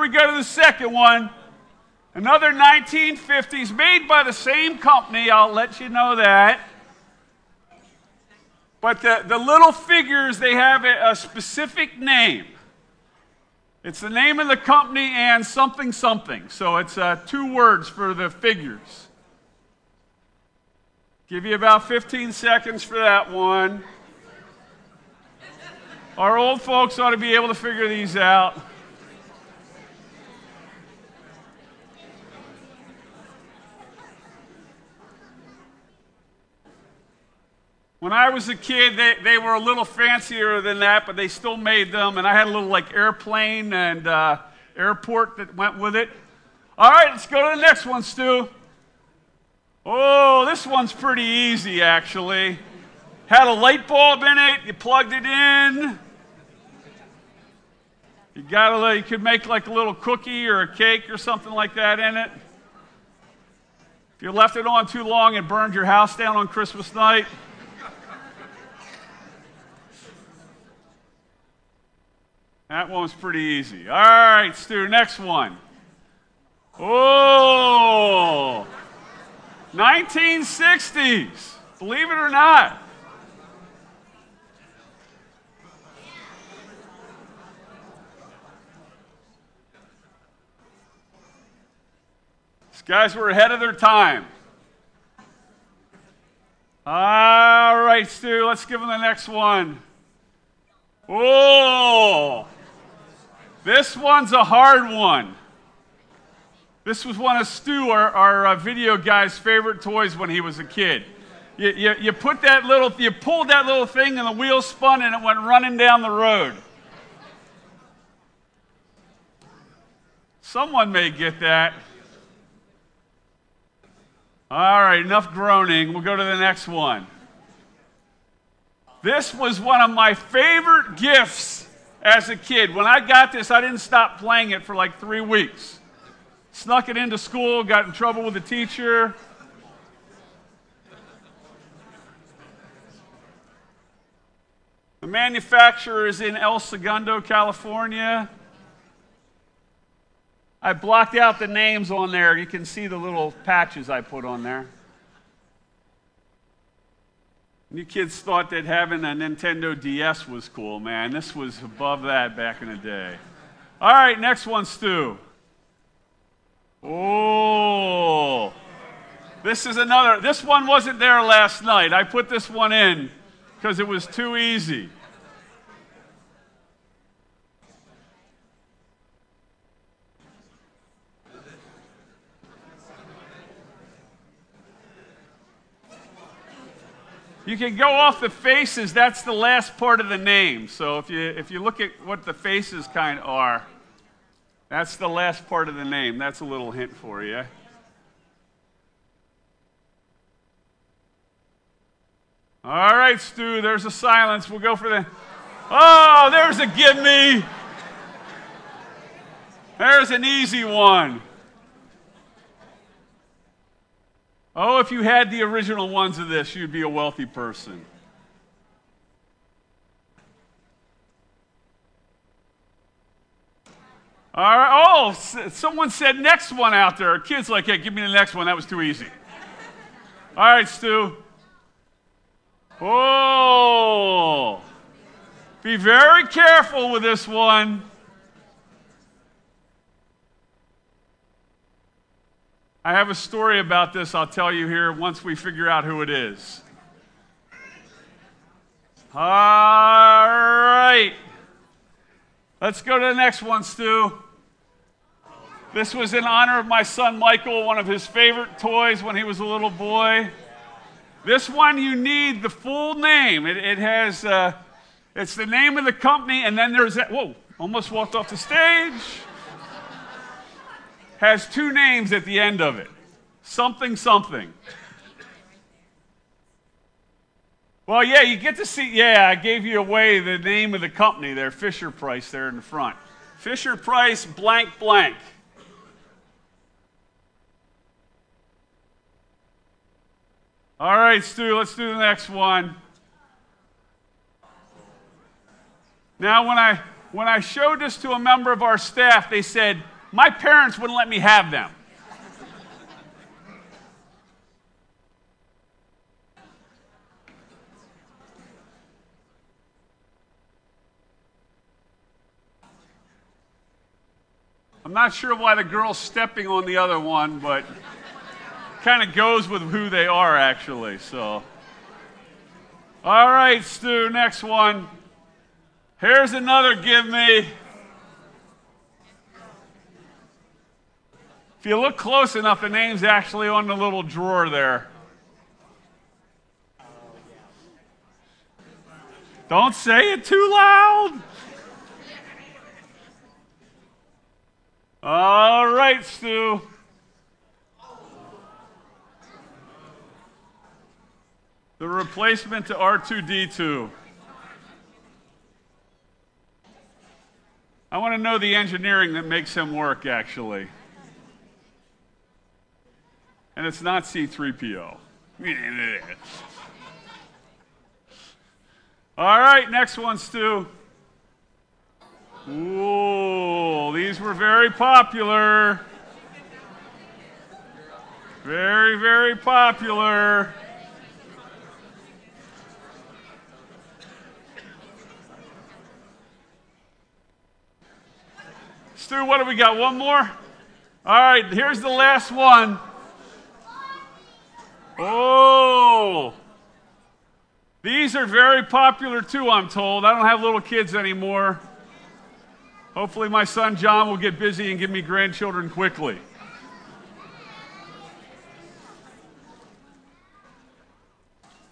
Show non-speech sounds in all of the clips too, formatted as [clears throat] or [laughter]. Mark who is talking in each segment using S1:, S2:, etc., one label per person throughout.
S1: we go to the second one. Another 1950s, made by the same company, I'll let you know that. But the, the little figures, they have a, a specific name. It's the name of the company and something something. So it's uh, two words for the figures. Give you about 15 seconds for that one. Our old folks ought to be able to figure these out. When I was a kid, they, they were a little fancier than that, but they still made them. And I had a little like airplane and uh, airport that went with it. All right, let's go to the next one, Stu. Oh, this one's pretty easy, actually. Had a light bulb in it, you plugged it in. You got a, you could make like a little cookie or a cake or something like that in it. If you left it on too long, it burned your house down on Christmas night. That one was pretty easy. All right, Stu, next one. Oh, 1960s. Believe it or not. These guys were ahead of their time. All right, Stu, let's give them the next one. Oh, this one's a hard one. This was one of Stu, our, our uh, video guy's favorite toys when he was a kid. You, you, you put that little, you pulled that little thing and the wheel spun and it went running down the road. Someone may get that. All right, enough groaning. We'll go to the next one. This was one of my favorite gifts as a kid. When I got this, I didn't stop playing it for like three weeks. Snuck it into school, got in trouble with the teacher. The manufacturer is in El Segundo, California. I blocked out the names on there. You can see the little patches I put on there. You kids thought that having a Nintendo DS was cool, man. This was above that back in the day. All right, next one, Stu. Oh, this is another. This one wasn't there last night. I put this one in because it was too easy. You can go off the faces, that's the last part of the name. So if you, if you look at what the faces kind of are, that's the last part of the name. That's a little hint for you. All right, Stu, there's a silence. We'll go for the. Oh, there's a give me. There's an easy one. Oh, if you had the original ones of this, you'd be a wealthy person. All right. Oh, someone said next one out there. Kids like, hey, give me the next one. That was too easy. All right, Stu. Oh. Be very careful with this one. I have a story about this I'll tell you here once we figure out who it is. All right. Let's go to the next one, Stu. This was in honor of my son Michael, one of his favorite toys when he was a little boy. This one, you need the full name. It, it has, uh, it's the name of the company, and then there's that. Whoa, almost walked off the stage has two names at the end of it something, something. Well, yeah, you get to see. Yeah, I gave you away the name of the company there, Fisher Price, there in the front. Fisher Price, blank, blank. All right, Stu, let's do the next one. Now, when I when I showed this to a member of our staff, they said, My parents wouldn't let me have them. I'm not sure why the girl's stepping on the other one, but kind of goes with who they are, actually. So, all right, Stu, next one. Here's another give me. If you look close enough, the name's actually on the little drawer there. Don't say it too loud. All right, Stu. The replacement to R2D2. I want to know the engineering that makes him work, actually. And it's not C3PO. All right, next one, Stu. Ooh, these were very popular. Very, very popular. Stu, what do we got? One more? All right, here's the last one. Oh, these are very popular too, I'm told. I don't have little kids anymore. Hopefully, my son John will get busy and give me grandchildren quickly.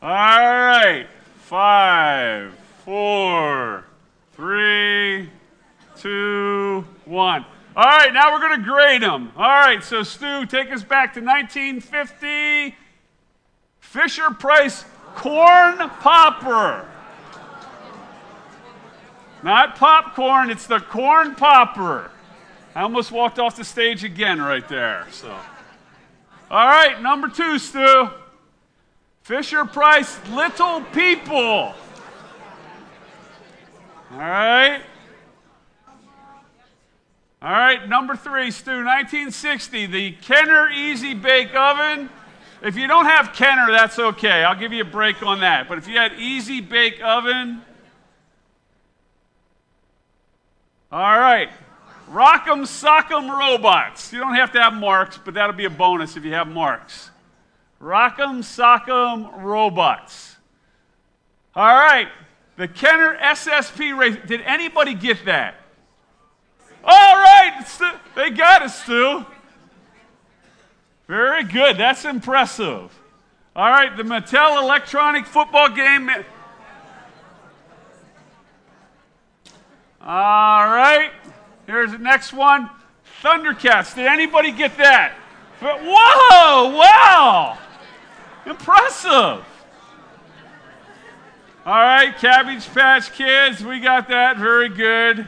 S1: All right. Five, four, three, two, one. All right, now we're going to grade them. All right, so Stu, take us back to 1950. Fisher Price Corn Popper. Not popcorn, it's the corn popper. I almost walked off the stage again right there. So, all right, number two, Stu. Fisher Price, Little People. All right. All right, number three, Stu, 1960, the Kenner Easy Bake Oven. If you don't have Kenner, that's okay. I'll give you a break on that. But if you had Easy Bake Oven, All right. Rock'em Sock'em Robots. You don't have to have marks, but that'll be a bonus if you have marks. Rock'em Sock'em Robots. All right. The Kenner SSP race. Did anybody get that? All right. They got it, Stu. Very good. That's impressive. All right. The Mattel electronic football game. All right. Here's the next one Thundercats. Did anybody get that? Whoa! Wow! Impressive. All right, Cabbage Patch Kids. We got that. Very good.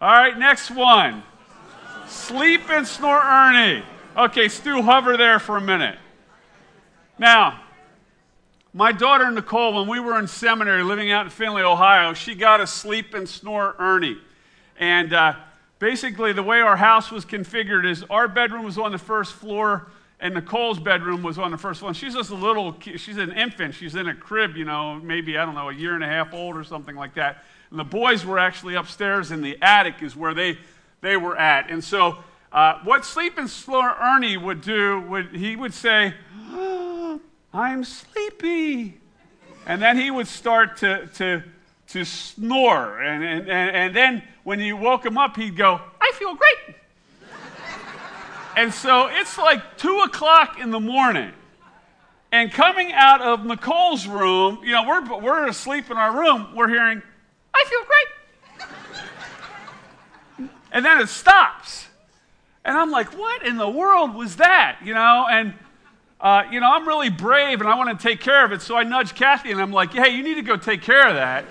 S1: All right, next one. Sleep and Snore Ernie. Okay, Stu, hover there for a minute. Now, my daughter Nicole, when we were in seminary living out in Findlay, Ohio, she got a sleep and snore Ernie. And uh, basically, the way our house was configured is our bedroom was on the first floor, and Nicole's bedroom was on the first floor. And she's just a little, she's an infant. She's in a crib, you know, maybe, I don't know, a year and a half old or something like that. And the boys were actually upstairs in the attic, is where they, they were at. And so, uh, what Sleep and Snore Ernie would do, would, he would say, I'm sleepy. And then he would start to, to, to snore. And, and, and then when you woke him up, he'd go, I feel great. and so it's like 2 o'clock in the morning. And coming out of Nicole's room, you know, we're, we're asleep in our room, we're hearing, I feel great. and then it stops. And I'm like, what in the world was that? You know, and uh, you know, I'm really brave and I want to take care of it. So I nudge Kathy and I'm like, hey, you need to go take care of that.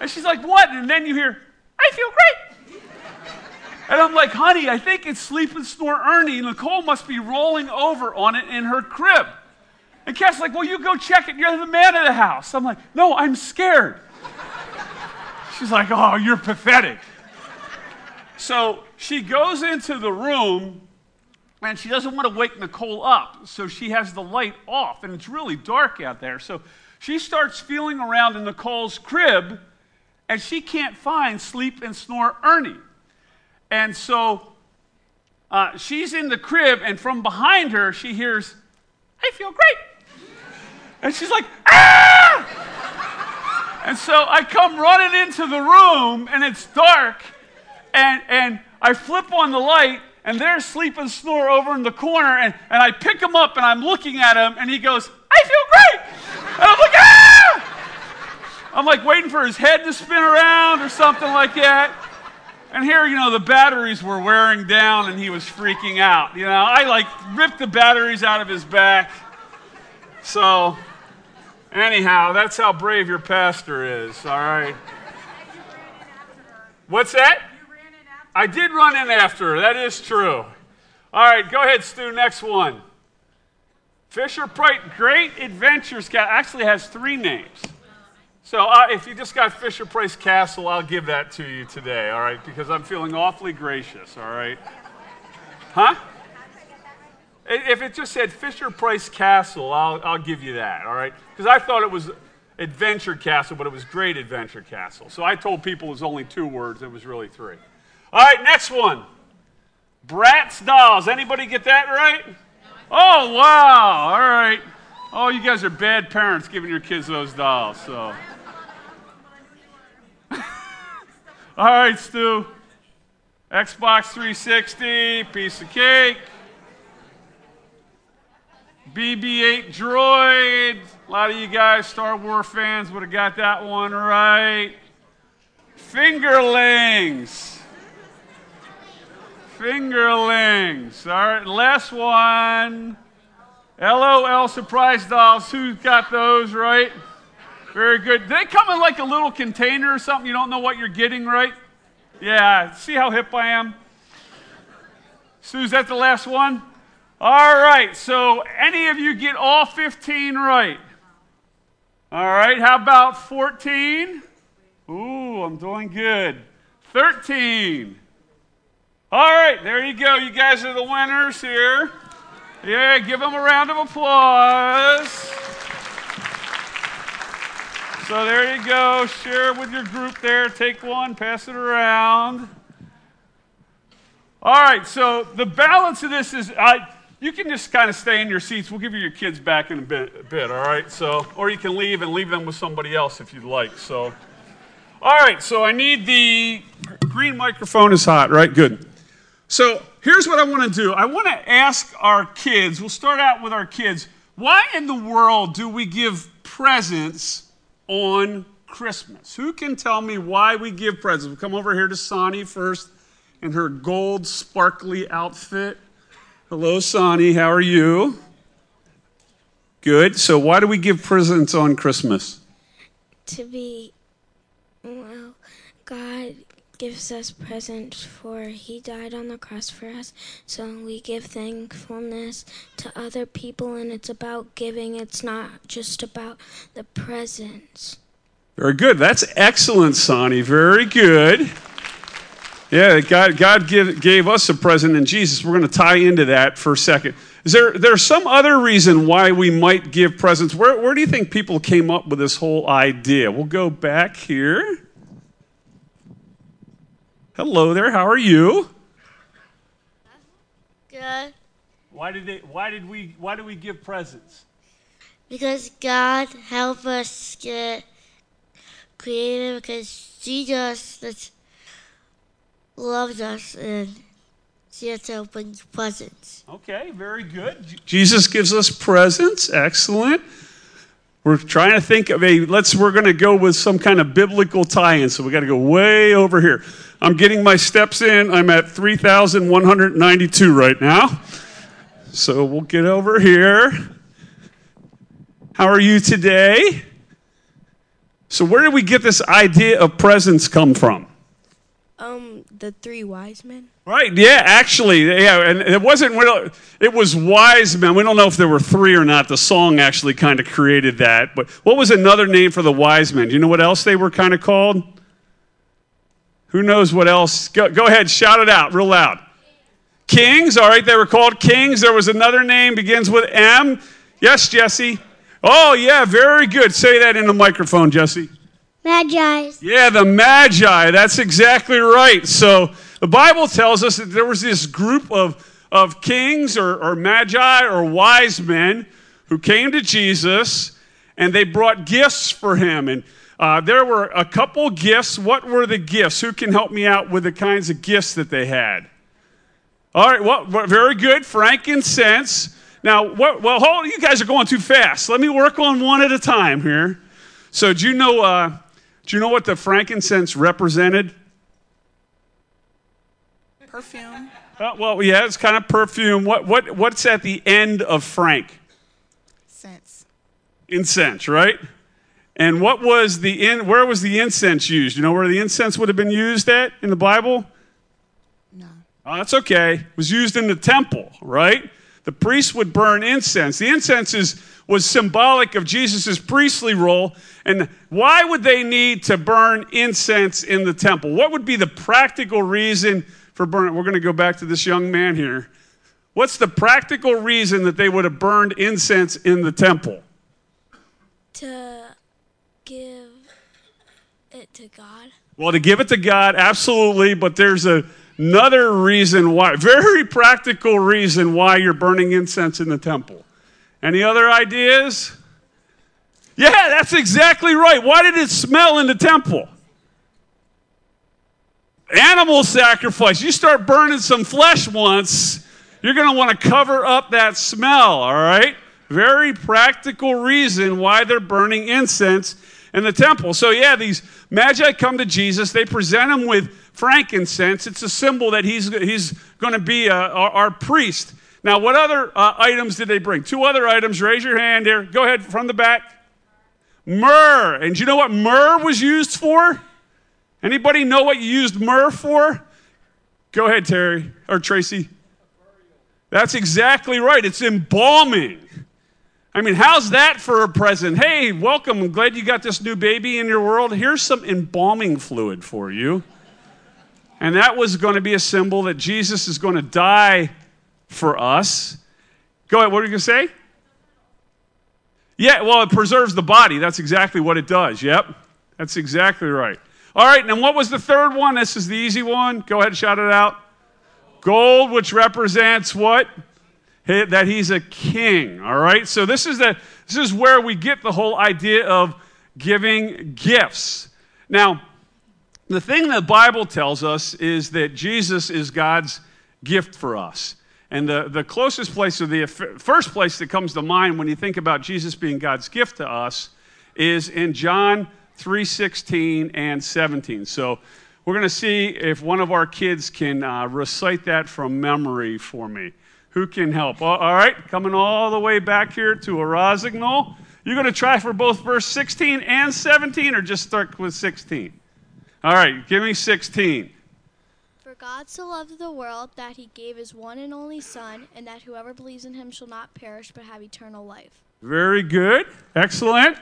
S1: And she's like, what? And then you hear, I feel great. And I'm like, honey, I think it's sleep and snore Ernie. Nicole must be rolling over on it in her crib. And Kathy's like, well, you go check it. You're the man of the house. I'm like, no, I'm scared. She's like, Oh, you're pathetic. So she goes into the room and she doesn't want to wake Nicole up. So she has the light off and it's really dark out there. So she starts feeling around in Nicole's crib and she can't find Sleep and Snore Ernie. And so uh, she's in the crib, and from behind her, she hears, I feel great. And she's like, ah! And so I come running into the room, and it's dark, and, and I flip on the light, and there's Sleep and Snore over in the corner, and, and I pick him up, and I'm looking at him, and he goes, I feel great. And I'm like, ah! I'm like waiting for his head to spin around or something like that. And here, you know, the batteries were wearing down and he was freaking out. You know, I like ripped the batteries out of his back. So, anyhow, that's how brave your pastor is, all right? What's that? I did run in after her. That is true. All right, go ahead, Stu. Next one. Fisher Price Great Adventures Cat actually has three names. So uh, if you just got Fisher Price Castle, I'll give that to you today, all right? Because I'm feeling awfully gracious, all right? Huh? If it just said Fisher Price Castle, I'll, I'll give you that, all right? Because I thought it was Adventure Castle, but it was Great Adventure Castle. So I told people it was only two words, it was really three. All right, next one. Bratz Dolls. Anybody get that right? Oh, wow. All right. Oh, you guys are bad parents giving your kids those dolls, so. [laughs] All right, Stu. Xbox 360, piece of cake. BB 8 droid. A lot of you guys, Star Wars fans, would have got that one right. Fingerlings. Fingerlings. All right, last one. LOL surprise dolls. Who's got those right? Very good. They come in like a little container or something? You don't know what you're getting, right? Yeah. See how hip I am? Sue, is that the last one? All right. So, any of you get all 15 right? All right. How about 14? Ooh, I'm doing good. 13. All right. There you go. You guys are the winners here. Yeah, give them a round of applause. So there you go. Share with your group there. Take one, pass it around. All right, so the balance of this is you can just kind of stay in your seats. We'll give you your kids back in a bit, a bit, all right? So, or you can leave and leave them with somebody else if you'd like. So, all right, so I need the green microphone is hot, right? Good. So, here's what I want to do I want to ask our kids, we'll start out with our kids, why in the world do we give presents on Christmas. Who can tell me why we give presents? We'll come over here to Sonny first in her gold sparkly outfit. Hello, Sonny. How are you? Good. So, why do we give presents on Christmas?
S2: To be, well, God gives us presents for He died on the cross for us. So we give thankfulness to other people, and it's about giving. It's not just about the presents.
S1: Very good. That's excellent, Sonny. Very good. Yeah, God, God give, gave us a present in Jesus. We're going to tie into that for a second. Is there there's some other reason why we might give presents? Where, where do you think people came up with this whole idea? We'll go back here. Hello there. How are you?
S3: Good.
S1: Why did they, Why did we? Why do we give presents?
S3: Because God helped us get creative. Because Jesus loves us and He has to open presents.
S1: Okay, very good. Jesus gives us presents. Excellent. We're trying to think of a. Let's. We're going to go with some kind of biblical tie-in. So we got to go way over here. I'm getting my steps in. I'm at 3,192 right now. So we'll get over here. How are you today? So, where did we get this idea of presents come from?
S4: Um, the three wise men.
S1: Right. Yeah. Actually, yeah. And it wasn't. It was wise men. We don't know if there were three or not. The song actually kind of created that. But what was another name for the wise men? Do you know what else they were kind of called? Who knows what else? Go, go ahead, shout it out real loud. Kings, all right, they were called kings. There was another name, begins with M. Yes, Jesse. Oh, yeah, very good. Say that in the microphone, Jesse.
S3: Magi.
S1: Yeah, the Magi. That's exactly right. So the Bible tells us that there was this group of, of kings or, or Magi or wise men who came to Jesus and they brought gifts for him. And uh, there were a couple gifts. What were the gifts? Who can help me out with the kinds of gifts that they had? All right, well, very good. Frankincense. Now, what, well, hold, you guys are going too fast. Let me work on one at a time here. So, do you know, uh, do you know what the frankincense represented?
S4: Perfume.
S1: Uh, well, yeah, it's kind of perfume. What, what, what's at the end of frank?
S4: Sense.
S1: Incense, right? And what was the in, where was the incense used? You know where the incense would have been used at in the Bible?
S4: No.
S1: Oh, that's okay. It was used in the temple, right? The priests would burn incense. The incense is, was symbolic of Jesus' priestly role. And why would they need to burn incense in the temple? What would be the practical reason for? We're going to go back to this young man here. What's the practical reason that they would have burned incense in the temple?
S2: To give it to God.
S1: Well, to give it to God, absolutely, but there's a, another reason why, very practical reason why you're burning incense in the temple. Any other ideas? Yeah, that's exactly right. Why did it smell in the temple? Animal sacrifice. You start burning some flesh once, you're going to want to cover up that smell, all right? Very practical reason why they're burning incense in the temple. So, yeah, these magi come to Jesus. They present him with frankincense. It's a symbol that he's, he's going to be a, our, our, priest. Now, what other uh, items did they bring? Two other items. Raise your hand here. Go ahead from the back. Myrrh. And you know what myrrh was used for? Anybody know what you used myrrh for? Go ahead, Terry or Tracy. That's exactly right. It's embalming. I mean, how's that for a present? Hey, welcome. I'm glad you got this new baby in your world. Here's some embalming fluid for you. And that was going to be a symbol that Jesus is going to die for us. Go ahead. What are you going to say? Yeah, well, it preserves the body. That's exactly what it does. Yep. That's exactly right. All right, and what was the third one? This is the easy one. Go ahead and shout it out. Gold, which represents what? That he's a king. All right. So this is the this is where we get the whole idea of giving gifts. Now, the thing the Bible tells us is that Jesus is God's gift for us. And the, the closest place, or the first place that comes to mind when you think about Jesus being God's gift to us, is in John 3:16 and 17. So we're going to see if one of our kids can uh, recite that from memory for me. Who can help? All right, coming all the way back here to a Rosignol. You're going to try for both verse 16 and 17, or just start with 16? All right, give me 16.
S5: For God so loved the world that he gave his one and only Son, and that whoever believes in him shall not perish but have eternal life.
S1: Very good. Excellent.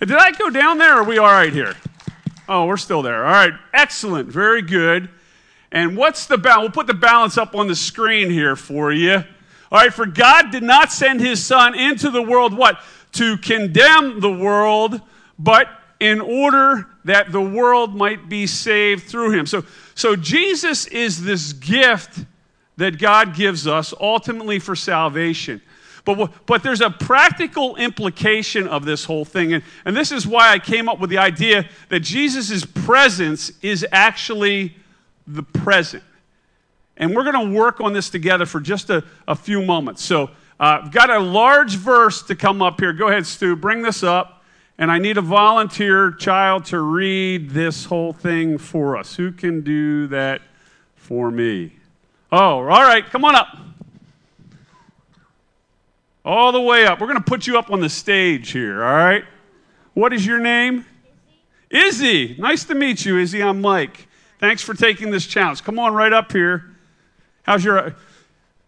S1: Did I go down there, or are we all right here? Oh, we're still there. All right. Excellent. Very good. And what's the balance? We'll put the balance up on the screen here for you. All right. For God did not send his Son into the world, what? To condemn the world, but in order that the world might be saved through him. So, so Jesus is this gift that God gives us ultimately for salvation. But, but there's a practical implication of this whole thing. And, and this is why I came up with the idea that Jesus' presence is actually the present. And we're going to work on this together for just a, a few moments. So uh, I've got a large verse to come up here. Go ahead, Stu, bring this up. And I need a volunteer child to read this whole thing for us. Who can do that for me? Oh, all right, come on up. All the way up. We're going to put you up on the stage here, all right? What is your name? Izzy. Izzy. Nice to meet you, Izzy. I'm Mike. Thanks for taking this challenge. Come on right up here. How's your.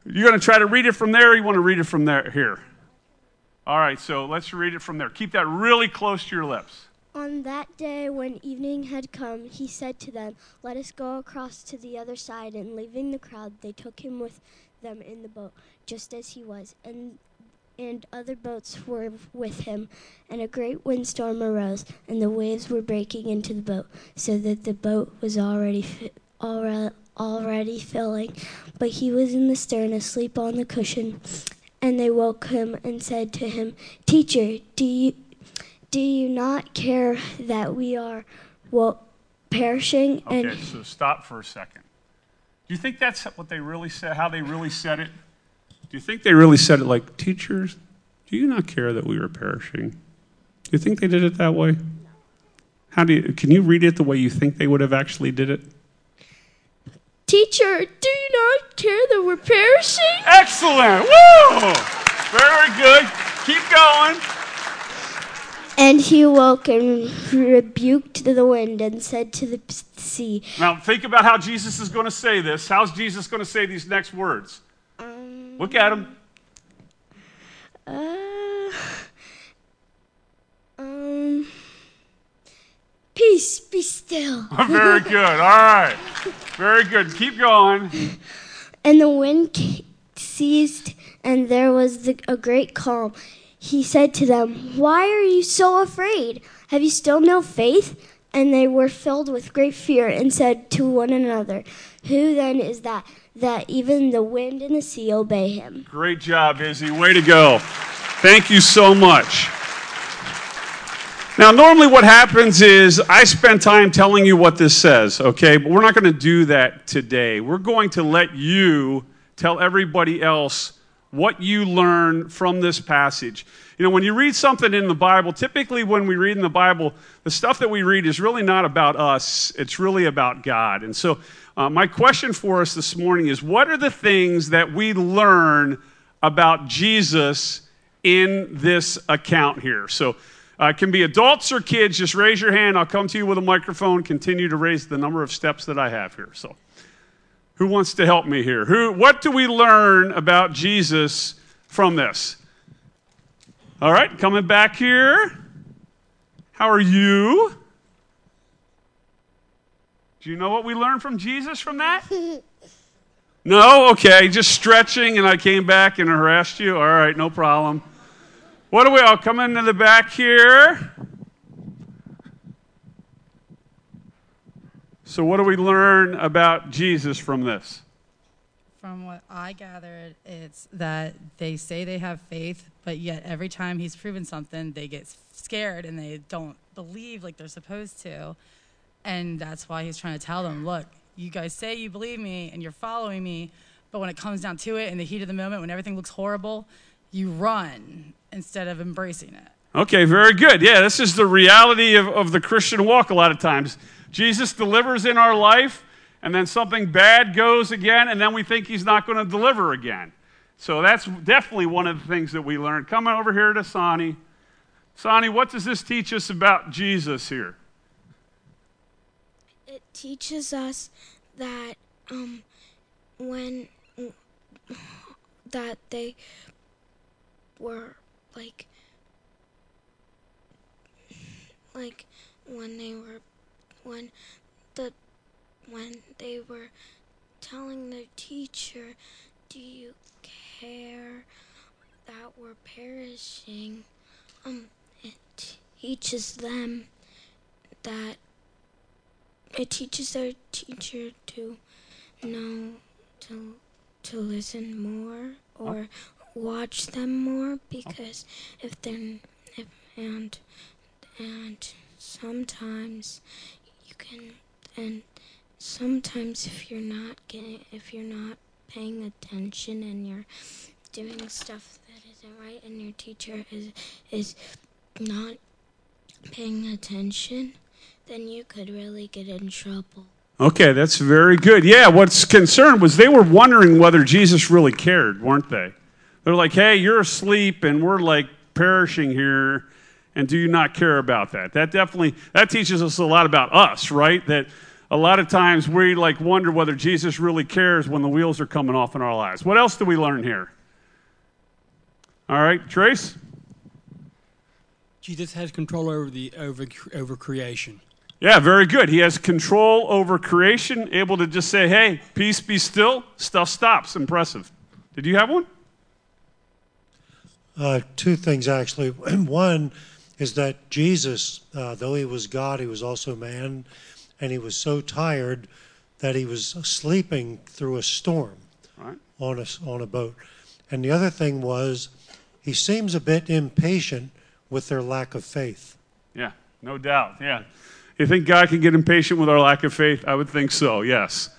S1: You're going to try to read it from there, or you want to read it from there? Here. All right, so let's read it from there. Keep that really close to your lips.
S6: On that day, when evening had come, he said to them, Let us go across to the other side. And leaving the crowd, they took him with them in the boat, just as he was. And and other boats were with him, and a great windstorm arose, and the waves were breaking into the boat, so that the boat was already fi- already, already filling. But he was in the stern, asleep on the cushion. And they woke him and said to him, Teacher, do you do you not care that we are well, perishing?
S1: Okay,
S6: And
S1: so stop for a second. Do you think that's what they really said, how they really said it? Do you think they really said it like, teachers, do you not care that we are perishing? Do you think they did it that way? How do you, can you read it the way you think they would have actually did it?
S6: Teacher, do you not care that we're perishing?
S1: Excellent! Woo! Very good. Keep going.
S6: And he awoke and rebuked the wind and said to the sea,
S1: Now think about how Jesus is going to say this. How's Jesus going to say these next words? Look at him.
S6: uh, um, peace, be still. [laughs]
S1: Very good. All right. Very good. Keep going.
S6: And the wind ceased, and there was the, a great calm. He said to them, Why are you so afraid? Have you still no faith? And they were filled with great fear and said to one another, Who then is that, that even the wind and the sea obey him?
S1: Great job, Izzy. Way to go. Thank you so much. Now, normally what happens is I spend time telling you what this says, okay? But we're not going to do that today. We're going to let you tell everybody else what you learn from this passage. You know, when you read something in the Bible, typically when we read in the Bible, the stuff that we read is really not about us, it's really about God. And so, uh, my question for us this morning is what are the things that we learn about Jesus in this account here? So, uh, it can be adults or kids. Just raise your hand. I'll come to you with a microphone. Continue to raise the number of steps that I have here. So, who wants to help me here? Who? What do we learn about Jesus from this? All right, coming back here. How are you? Do you know what we learned from Jesus from that? [laughs] No? Okay, just stretching, and I came back and harassed you. All right, no problem. What do we all come into the back here? So, what do we learn about Jesus from this?
S7: From what I gathered, it's that they say they have faith, but yet every time he's proven something, they get scared and they don't believe like they're supposed to. And that's why he's trying to tell them, look, you guys say you believe me and you're following me, but when it comes down to it, in the heat of the moment, when everything looks horrible, you run instead of embracing it.
S1: Okay, very good. Yeah, this is the reality of, of the Christian walk a lot of times. Jesus delivers in our life, and then something bad goes again, and then we think he's not going to deliver again. So that's definitely one of the things that we learned. Coming over here to Sani. Sani, what does this teach us about Jesus here?
S2: It teaches us that um, when that they were like like when they were when the when they were telling their teacher, "Do you care that we're perishing?" Um, it teaches them that it teaches their teacher to know to to listen more or watch them more because if they're if, and and sometimes you and sometimes if you're not getting if you're not paying attention and you're doing stuff that isn't right and your teacher is is not paying attention then you could really get in trouble
S1: Okay, that's very good. Yeah, what's concerned was they were wondering whether Jesus really cared, weren't they? They're like, hey, you're asleep and we're like perishing here, and do you not care about that? That definitely that teaches us a lot about us, right? That a lot of times we like wonder whether Jesus really cares when the wheels are coming off in our lives. What else do we learn here? All right, Trace?
S8: Jesus has control over the over over creation.
S1: Yeah, very good. He has control over creation, able to just say, hey, peace be still, stuff stops. Impressive. Did you have one?
S9: Uh, two things actually. [clears throat] one is that Jesus, uh, though he was God, he was also man, and he was so tired that he was sleeping through a storm
S1: Right.
S9: on a on a boat. And the other thing was, he seems a bit impatient with their lack of faith.
S1: Yeah, no doubt. Yeah. You think God can get impatient with our lack of faith? I would think so, yes.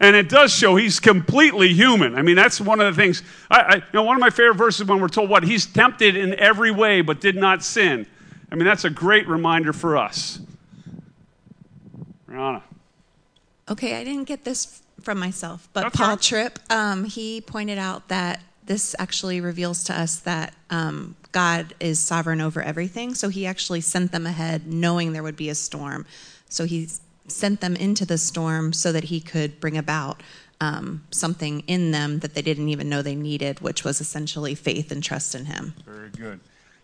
S1: And it does show he's completely human. I mean, that's one of the things. I, I, you know, one of my favorite verses when we're told what he's tempted in every way, but did not sin. I mean, that's a great reminder for us. Rihanna.
S4: Okay, I didn't get this from myself, but
S1: That's
S4: Paul
S1: all right.
S4: Tripp, um, he pointed out that this actually reveals to us that um, God is sovereign over everything. So he actually sent them ahead knowing there would be a storm. So he sent them into the storm so that he could bring about um, something in them that they didn't even know they needed, which was essentially faith and trust in him.
S1: Very good.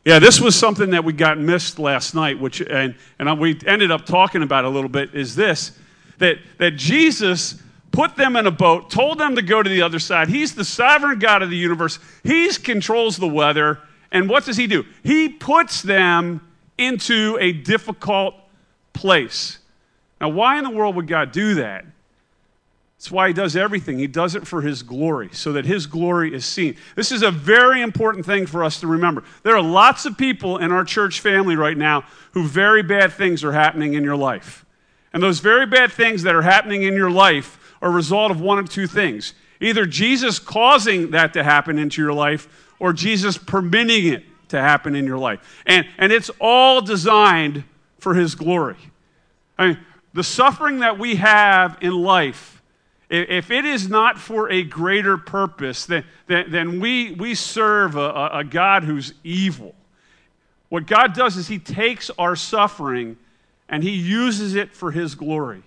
S1: Yeah, this was something that we got missed last night, which and and we ended up talking about a little bit. Is this that that Jesus put them in a boat, told them to go to the other side. He's the sovereign God of the universe. He controls the weather, and what does he do? He puts them into a difficult place. Now, why in the world would God do that? That's why he does everything. He does it for his glory, so that his glory is seen. This is a very important thing for us to remember. There are lots of people in our church family right now who very bad things are happening in your life. And those very bad things that are happening in your life are a result of one of two things either Jesus causing that to happen into your life, or Jesus permitting it to happen in your life. And, and it's all designed for his glory. I mean, the suffering that we have in life, if it is not for a greater purpose, then, then, we, we serve a, a- a God who's evil. What God does is He takes our suffering and He uses it for His glory.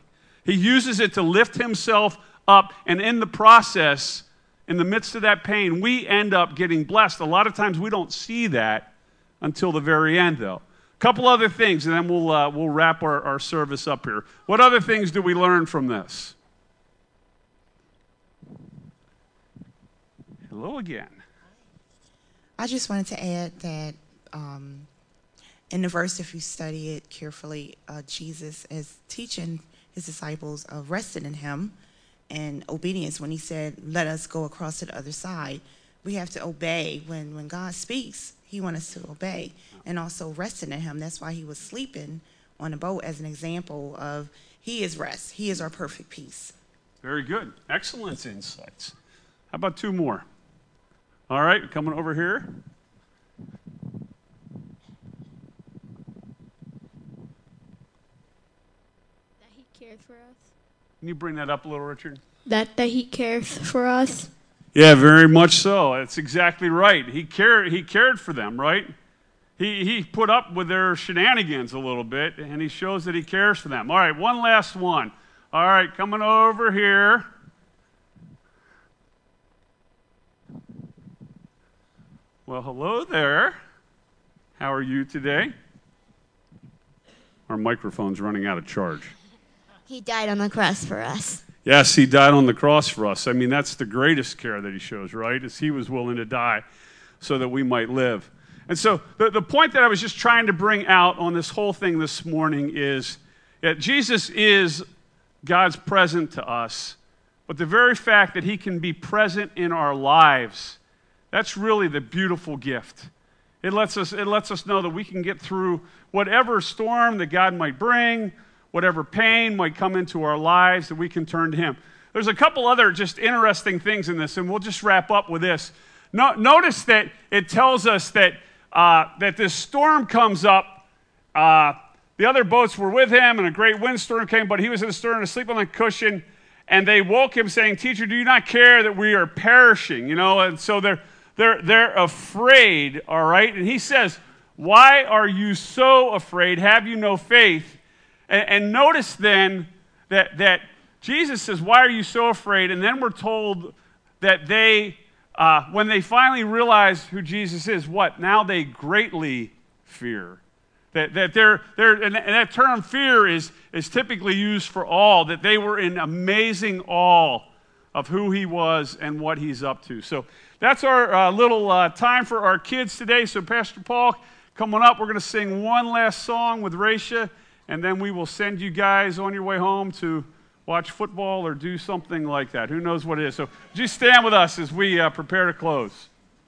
S1: He uses it to lift Himself up, and in the process, in the midst of that pain, we end up getting blessed. A lot of times we don't see that until the very end, though. A couple other things, and then we'll, uh, we'll wrap our, our service up here. What other things do we learn from this? Hello again.
S10: I just wanted to add that um, in the verse, if you study it carefully, uh, Jesus is teaching his disciples of resting in him and obedience when he said, Let us go across to the other side. We have to obey. When, when God speaks, he wants us to obey and also resting in him. That's why he was sleeping on a boat as an example of he is rest, he is our perfect peace.
S1: Very good. Excellent insights. How about two more? All right, coming over here.
S5: That he cared for us.
S1: Can you bring that up a little, Richard?
S5: That that he cares for us.
S1: Yeah, very much so. That's exactly right. He cared, he cared for them, right? He, he put up with their shenanigans a little bit, and he shows that he cares for them. All right, one last one. All right, coming over here. Well, hello there. How are you today? Our microphone's running out of charge.
S3: He died on the cross for us.
S1: Yes, he died on the cross for us. I mean, that's the greatest care that he shows, right? Is he was willing to die so that we might live. And so the, the point that I was just trying to bring out on this whole thing this morning is that Jesus is God's present to us, but the very fact that he can be present in our lives, that's really the beautiful gift. It lets us, it lets us know that we can get through whatever storm that God might bring, whatever pain might come into our lives, that we can turn to Him. There's a couple other just interesting things in this, and we'll just wrap up with this. No, notice that it tells us that, uh, that this storm comes up. Uh, the other boats were with him, and a great windstorm came, but he was in the stern asleep on the cushion. And they woke him, saying, Teacher, do you not care that we are perishing? You know, and so they're, they're, they're afraid, all right? And he says, Why are you so afraid? Have you no faith? And, and notice then that, that Jesus says, Why are you so afraid? And then we're told that they, uh, when they finally realize who Jesus is, what? Now they greatly fear. That, that they're, they're, and that term fear is, is typically used for all, that they were in amazing awe of who he was and what he's up to. So that's our uh, little uh, time for our kids today. So, Pastor Paul, coming up, we're going to sing one last song with Raisha, and then we will send you guys on your way home to watch football or do something like that. Who knows what it is? So, just stand with us as we uh, prepare to close.